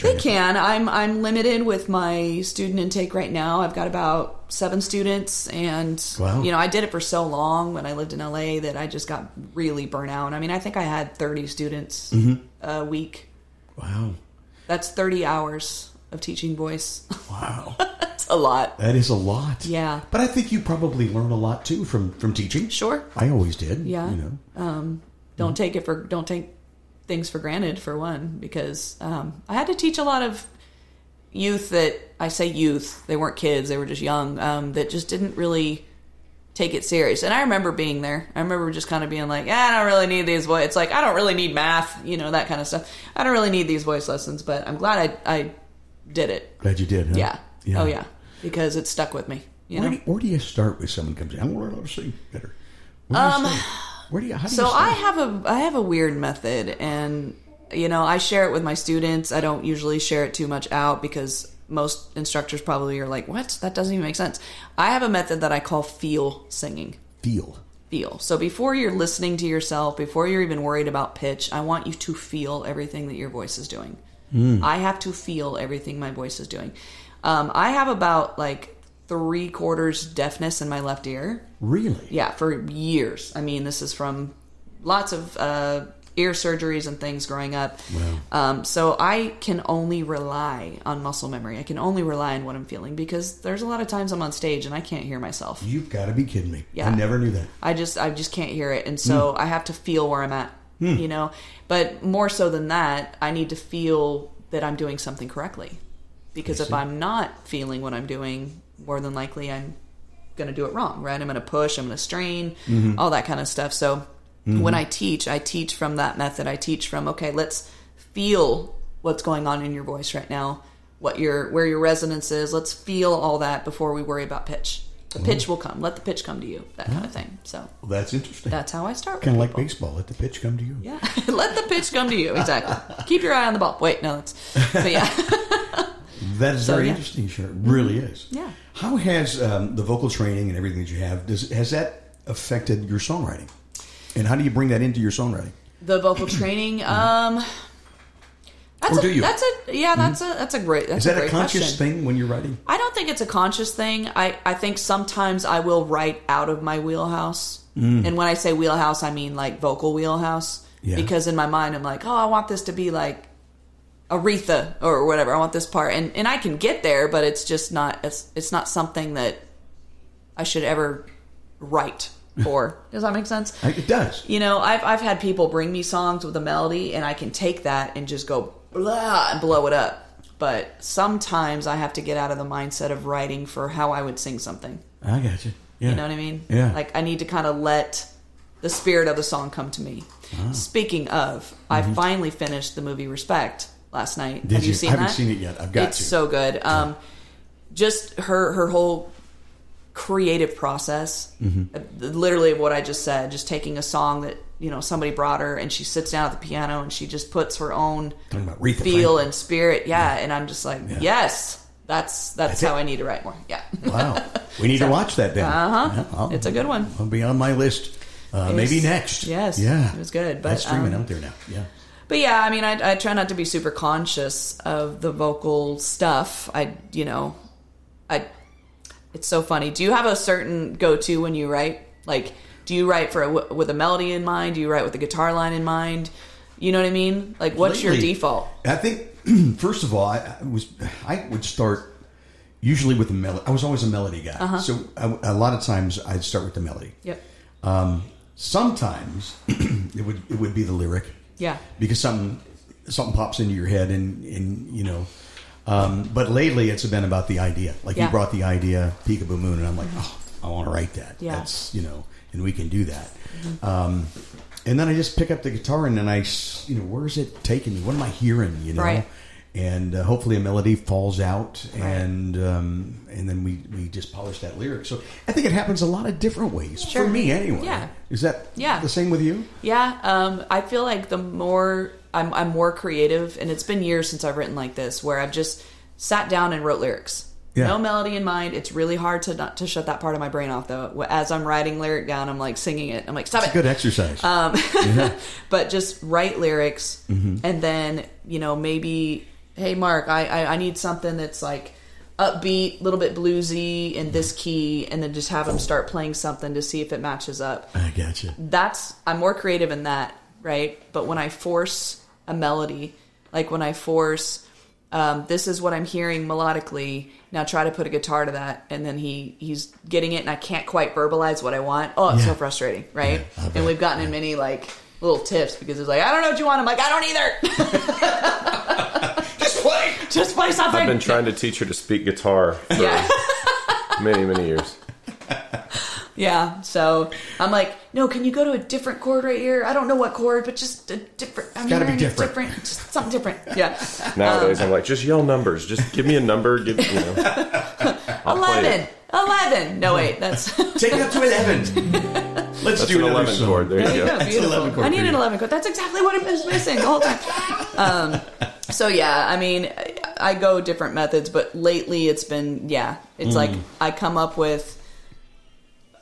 They can. I'm I'm limited with my student intake right now. I've got about seven students, and Wow. you know I did it for so long when I lived in LA that I just got really burnt out. I mean, I think I had 30 students Mm-hmm. a week. Wow. That's 30 hours of teaching voice. Wow. (laughs) That's a lot. that is a lot. Yeah. But I think you probably learn a lot too from from teaching. Sure. I always did. Yeah. You know. Um, don't take it for don't take things for granted for one because um, I had to teach a lot of youth that I say youth they weren't kids they were just young um, that just didn't really take it serious and I remember being there I remember just kind of being like "Ah, I don't really need these voice it's like I don't really need math you know that kind of stuff I don't really need these voice lessons but I'm glad I I did it Glad you did. Huh? yeah, oh yeah because it stuck with me you Where know do, where do you start with someone comes in? I want to learn to sing better. Where do you Um, start? Where do you? How do So you start? I have a I have a weird method, and you know I share it with my students. I don't usually share it too much out because most instructors probably are like, "What? That doesn't even make sense." I have a method that I call feel singing. feel. Feel. So before you're listening to yourself, before you're even worried about pitch, I want you to feel everything that your voice is doing. I have to feel everything my voice is doing. Um, I have about like three quarters deafness in my left ear. Really? Yeah, for years. I mean, this is from lots of uh, ear surgeries and things growing up. Um, so I can only rely on muscle memory. I can only rely on what I'm feeling because there's a lot of times I'm on stage and I can't hear myself. You've got to be kidding me. Yeah. I never knew that. I just I just can't hear it, and so I have to feel where I'm at. You know, but more so than that, I need to feel that I'm doing something correctly. Because if I'm not feeling what I'm doing, more than likely I'm going to do it wrong, right? I'm going to push, I'm going to strain, mm-hmm. all that kind of stuff. So mm-hmm. when I teach, I teach from that method. I teach from okay, let's feel what's going on in your voice right now, what your where your resonance is. Let's feel all that before we worry about pitch. The oh. pitch will come. Let the pitch come to you. That kind of ah. thing. So Well, that's interesting. that's how I start. kind of like people. baseball. Let the pitch come to you. Yeah, (laughs) let the pitch come to you. Exactly. Keep your eye on the ball. Wait, no, it's. But yeah, (laughs) That is So, very yeah. Mm-hmm. interesting. Sure, it really is. Yeah. How has um, the vocal training and everything that you have does has that affected your songwriting? And how do you bring that into your songwriting? the vocal training. Um, that's Or a, do you? That's a yeah. That's a that's a great. That's Is that a great conscious question. thing when you're writing? I don't think it's a conscious thing. I, I think sometimes I will write out of my wheelhouse. And when I say wheelhouse, I mean like vocal wheelhouse. Mm. Yeah. Because in my mind, I'm like, oh, I want this to be like Aretha or whatever. I want this part. And, and I can get there, but it's just not, it's, it's not something that I should ever write for. (laughs) Does that make sense? It does. You know, I've I've had people bring me songs with a melody, and I can take that and just go blah and blow it up. But sometimes I have to get out of the mindset of writing for how I would sing something. I got you. Yeah. You know what I mean? Yeah. Like I need to kind of let the spirit of the song come to me. Ah. Speaking of, I finally finished the movie Respect last night. Did Have you, you? seen I haven't that? seen it yet. I've got it's to. so good. Um, just her her whole creative process, Mm-hmm. uh, literally of what I just said. Just taking a song that you know somebody brought her, and she sits down at the piano and she just puts her own Talking about Aretha feel Franklin. and spirit. Yeah, and I'm just like, yes, that's that's, That's how it. I need to write more. Yeah. Wow. (laughs) We need to watch that then. Uh-huh. It's a good one. I'll be on my list. Uh, maybe next. yes, Yeah. it was good, but, That's streaming um, out there now. Yeah. But yeah, I mean, I, I try not to be super conscious of the vocal stuff. I, you know, I. It's so funny. Do you have a certain go-to when you write? Like, Do you write for a, with a melody in mind? Do you write with a guitar line in mind? You know what I mean? Like, what's your default? I think (clears throat) first of all, I, I was I would start usually with the melody. I was always a melody guy, Uh-huh. so I, a lot of times I'd start with the melody. Yep. Sometimes (clears throat) it would it would be the lyric Yeah. because something something pops into your head and and you know. Um, but lately, it's been about the idea. Like Yeah. you brought the idea, Peekaboo Moon, and I'm like, oh, I want to write that. Yeah. Mm-hmm. That's you know, and we can do that. Um, and then I just pick up the guitar and then I, you know, where's it taking me? What am I hearing? You know, Right. And uh, hopefully a melody falls out, and um, and then we we just polish that lyric. So I think it happens a lot of different ways Sure. for me, anyway. Yeah. Is that Yeah. the same with you? Yeah, um, I feel like the more I'm, I'm more creative, and it's been years since I've written like this, where I've just sat down and wrote lyrics. Yeah. No melody in mind. It's really hard to not to shut that part of my brain off, though. As I'm writing lyric down, I'm like singing it. I'm like, stop it. It's good exercise. Um, (laughs) but just write lyrics and then you know maybe hey marc I, I i need something that's like upbeat a little bit bluesy in this key and then just have them start playing something to see if it matches up. I gotcha. that's i'm more creative in that right? But when i force a melody like when i force um, this is what i'm hearing melodically now try to put a guitar to that and then he he's getting it and i can't quite verbalize what i want. Oh it's so frustrating right? Yeah, and we've gotten in many like little tips because it's like i don't know what you want. I'm like i don't either. (laughs) (laughs) just play something I've been trying to teach her to speak guitar for yeah many, many years. Yeah, so I'm like, no, can you go to a different chord right here? I don't know what chord, but just a different. I'm gotta be hearing it different. just something different. (laughs) Yeah, Nowadays, Um, I'm like, just yell numbers. Just give me a number. Give you know. (laughs) I'll play eleven, it. eleven. No, wait, that's (laughs) Take it up to eleven. Let's That's do an 11 song. chord. There you There go. go, That's an beautiful. 11 chord I need an eleven chord. That's exactly what I was missing the whole time. Um, so yeah, I mean, I- I go different methods, but lately it's been yeah, it's Mm. like I come up with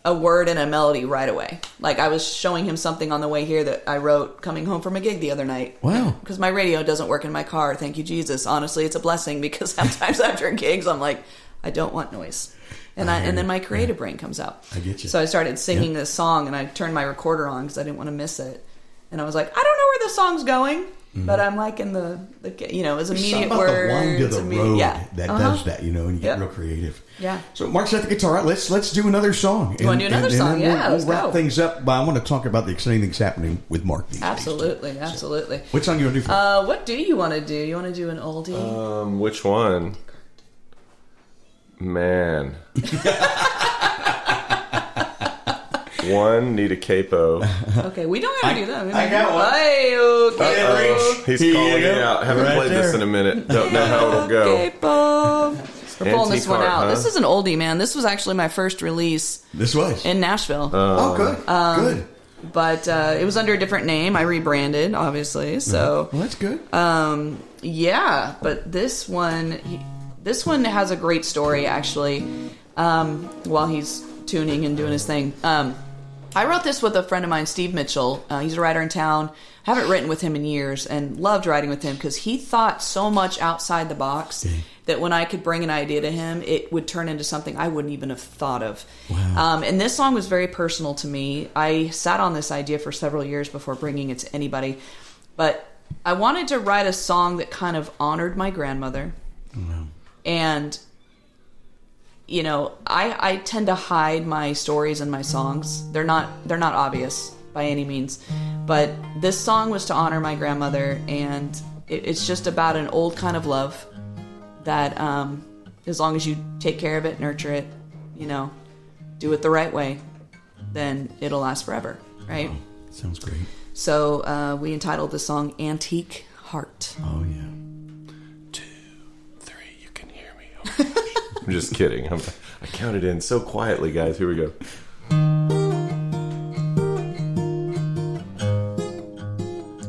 a word and a melody right away. Like I was showing him something on the way here that I wrote coming home from a gig the other night. Wow. Because my radio doesn't work in my car. Thank you, Jesus. Honestly, it's a blessing (laughs) because sometimes after gigs, I'm like, I don't want noise. And I, and then my creative brain comes out. I get you. So I started singing Yeah. this song, and I turned my recorder on because I didn't want to miss it. And I was like, I don't know where the song's going, but I'm liking the, the you know, it's Mm-hmm. There's immediate something about words. the wind of the immediate- road yeah. that Uh-huh. does that, you know, and you get Yep. real creative. Yeah. So Marc's at the guitar. Let's let's do another song. You wanna do another song? then Yeah, we'll, let's we'll wrap go. things up. But I want to talk about the exciting things happening with Marc. these days. Absolutely, absolutely. What song you want to do? For Uh, what do you want to do? You want to do an oldie? Um, which one? Man. (laughs) one need a capo. okay, we don't have to do that. We I don't- got one. Hey, okay. Uh-oh. He's Here you calling go. me out. Haven't Right played this there. in a minute. Don't know how it'll go. Okay, Bob. We're pulling this Antique one art, out. huh? This is an oldie, man. This was actually my first release this was. in Nashville. oh, good. Um, good. but uh, it was under a different name. I rebranded, obviously. So Well, that's good. um, yeah, but this one, he, this one has a great story actually. Um, while he's tuning and doing his thing, um, I wrote this with a friend of mine, Steve Mitchell. Uh, he's a writer in town. I Haven't written with him in years, and loved writing with him because he thought so much outside the box that when I could bring an idea to him, it would turn into something I wouldn't even have thought of. Um, and this song was very personal to me. I sat on this idea for several years before bringing it to anybody, but I wanted to write a song that kind of honored my grandmother, and you know, I, I tend to hide my stories and my songs. They're not they're not obvious by any means, but this song was to honor my grandmother, and it, it's just about an old kind of love that, um, as long as you take care of it, nurture it, you know, do it the right way, then it'll last forever, right? Sounds great. So uh, we entitled the song "Antique Heart." Oh yeah. Two, three, you can hear me. (laughs) I'm just kidding. I'm, I counted in so quietly, guys. Here we go. I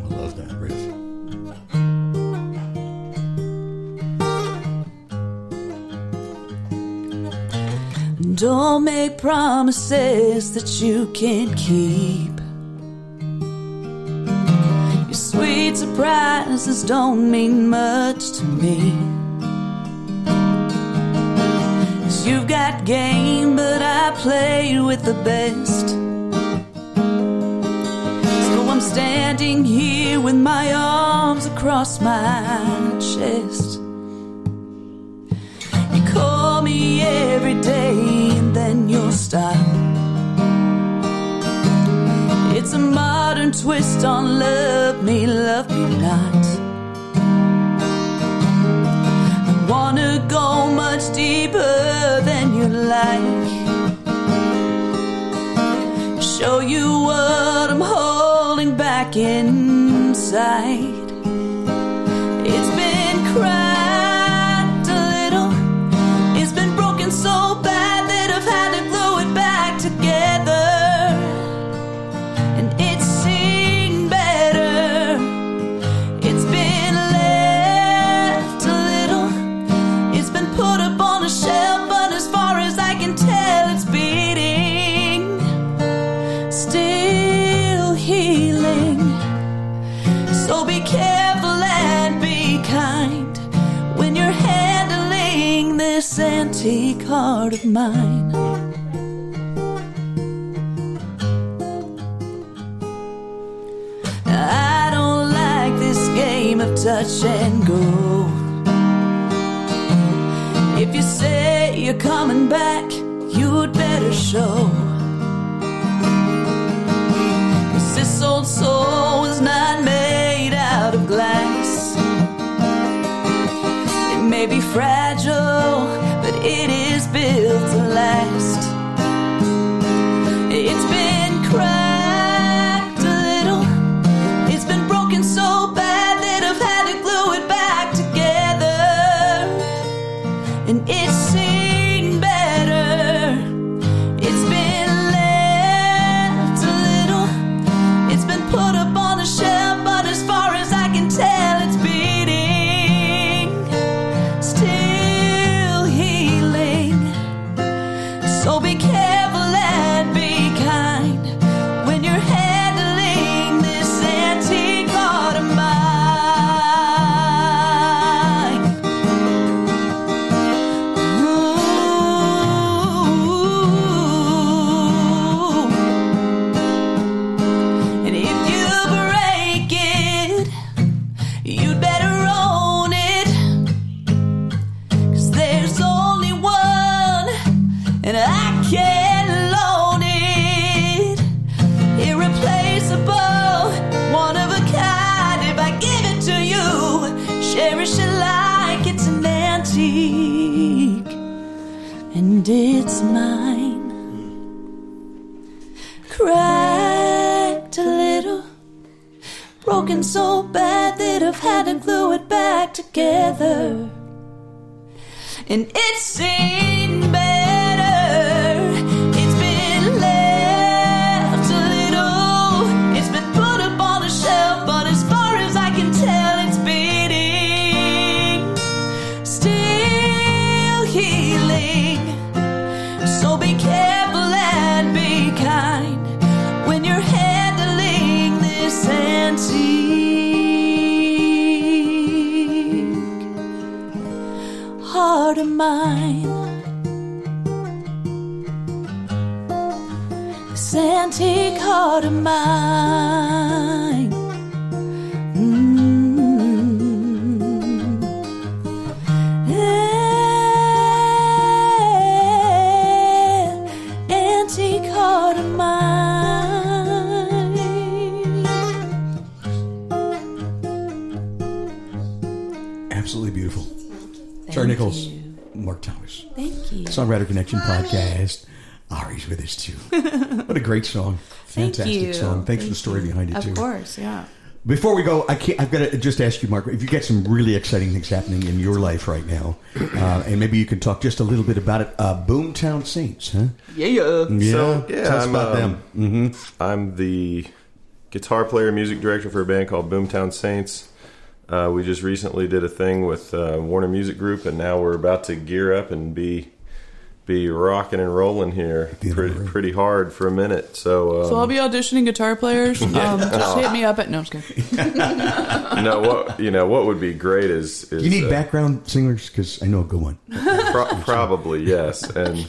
love that riff. Don't make promises that you can't keep. Your sweet surprises don't mean much to me. You've got game, but I play with the best. So I'm standing here with my arms across my chest. You call me every day and then you'll stop. It's a modern twist on love me, love me not. I wanna go much deeper you like. Show you what I'm holding back inside. Heart of mine. I don't like this game of touch and go. If you say you're coming back, you'd better show. Cause this old soul is not made out of glass. It may be fragile, And you. Songwriter podcast. Ari's with us too. (laughs) what a great song! Fantastic you. song. Thanks for the story you. behind it Of too. Of course, yeah. Before we go, I can't, I've got to just ask you, Marc, if you get some really exciting things happening in your life right now, (clears throat) uh, and maybe you can talk just a little bit about it. Uh, Boomtown Saints, huh? Yeah, yeah. Yeah, So, yeah, tell us I'm, about um, them. hmm I'm the guitar player, and music director for a band called Boomtown Saints. Uh, we just recently did a thing with uh, Warner Music Group, and now we're about to gear up and be be rocking and rolling here Be on the pretty, pretty hard for a minute. So, um, So I'll be auditioning guitar players. (laughs) Um, just hit me up at no, I'm just (laughs) no, what you know, what would be great is, is You need uh, background singers because I know. Go on. Pro- probably yes, and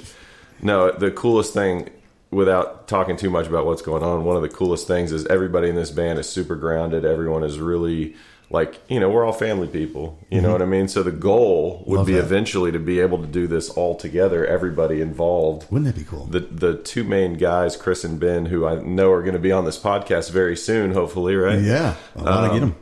no. The coolest thing without talking too much about what's going on, one of the coolest things is everybody in this band is super grounded. Everyone is really like you know we're all family people. You know what I mean. So the goal would Mm-hmm. Love be that. eventually to be able to do this all together, everybody involved. Wouldn't that be cool? The the two main guys, Chris and Ben, who I know are going to be on this podcast very soon, hopefully, right? yeah, I want to get them.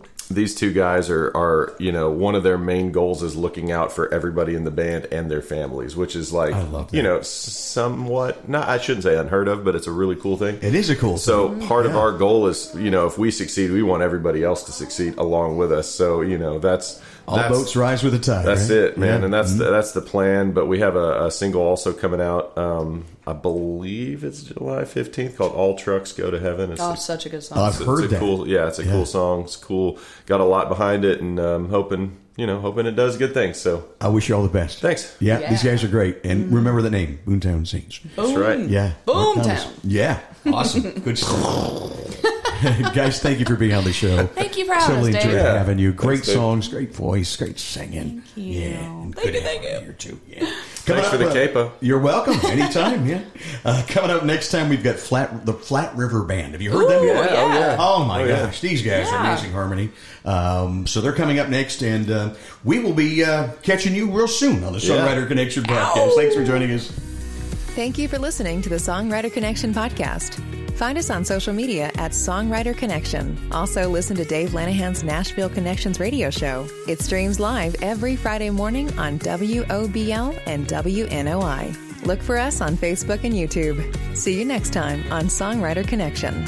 Yep. These two guys are are you know one of their main goals is looking out for everybody in the band and their families which is like I love that. you know somewhat not i shouldn't say unheard of but it's a really cool thing It is a cool. so thing. part of our goal is you know if we succeed we want everybody else to succeed along with us so you know that's all that's, boats rise with the tide. that's right? it, man, Yeah. Mm-hmm. and that's the, that's the plan. But we have a, a single also coming out. Um, I believe it's July fifteenth, called "All Trucks Go to Heaven." It's Oh, a- such a good song. I've it's, heard it's a that. cool yeah it's a Yeah. cool song it's cool got a lot behind it and um, hoping you know hoping it does good things so I wish you all the best. Thanks. Yeah, these guys are great, and remember the name Boomtown Saints. that's right Yeah, Marc Boomtown. Yeah, awesome, (laughs) good stuff. (laughs) guys, thank you for being on the show. Thank you for having Totally us, enjoyed Dave. Yeah. having you. Great Thanks, Dave. songs, great voice, great singing. Thank you. Yeah, and Thank you, thank you. Here too. Yeah. Coming Thanks for the uh, capo. You're welcome. Anytime. yeah. Uh, coming up next time, we've got Flat the Flat River Band. Have you heard them? Ooh, yet? yeah. Oh, yeah. Oh my Oh, yeah. gosh, these guys are amazing harmony. Um, so they're coming up next, and uh, we will be uh, catching you real soon on the Yeah. Songwriter Connection podcast. Thanks for joining us. Thank you for listening to the Songwriter Connection podcast. Find us on social media at Songwriter Connection. Also, listen to Dave Lanahan's Nashville Connections radio show. It streams live every Friday morning on WOBL and WNOI. Look for us on Facebook and YouTube. See you next time on Songwriter Connection.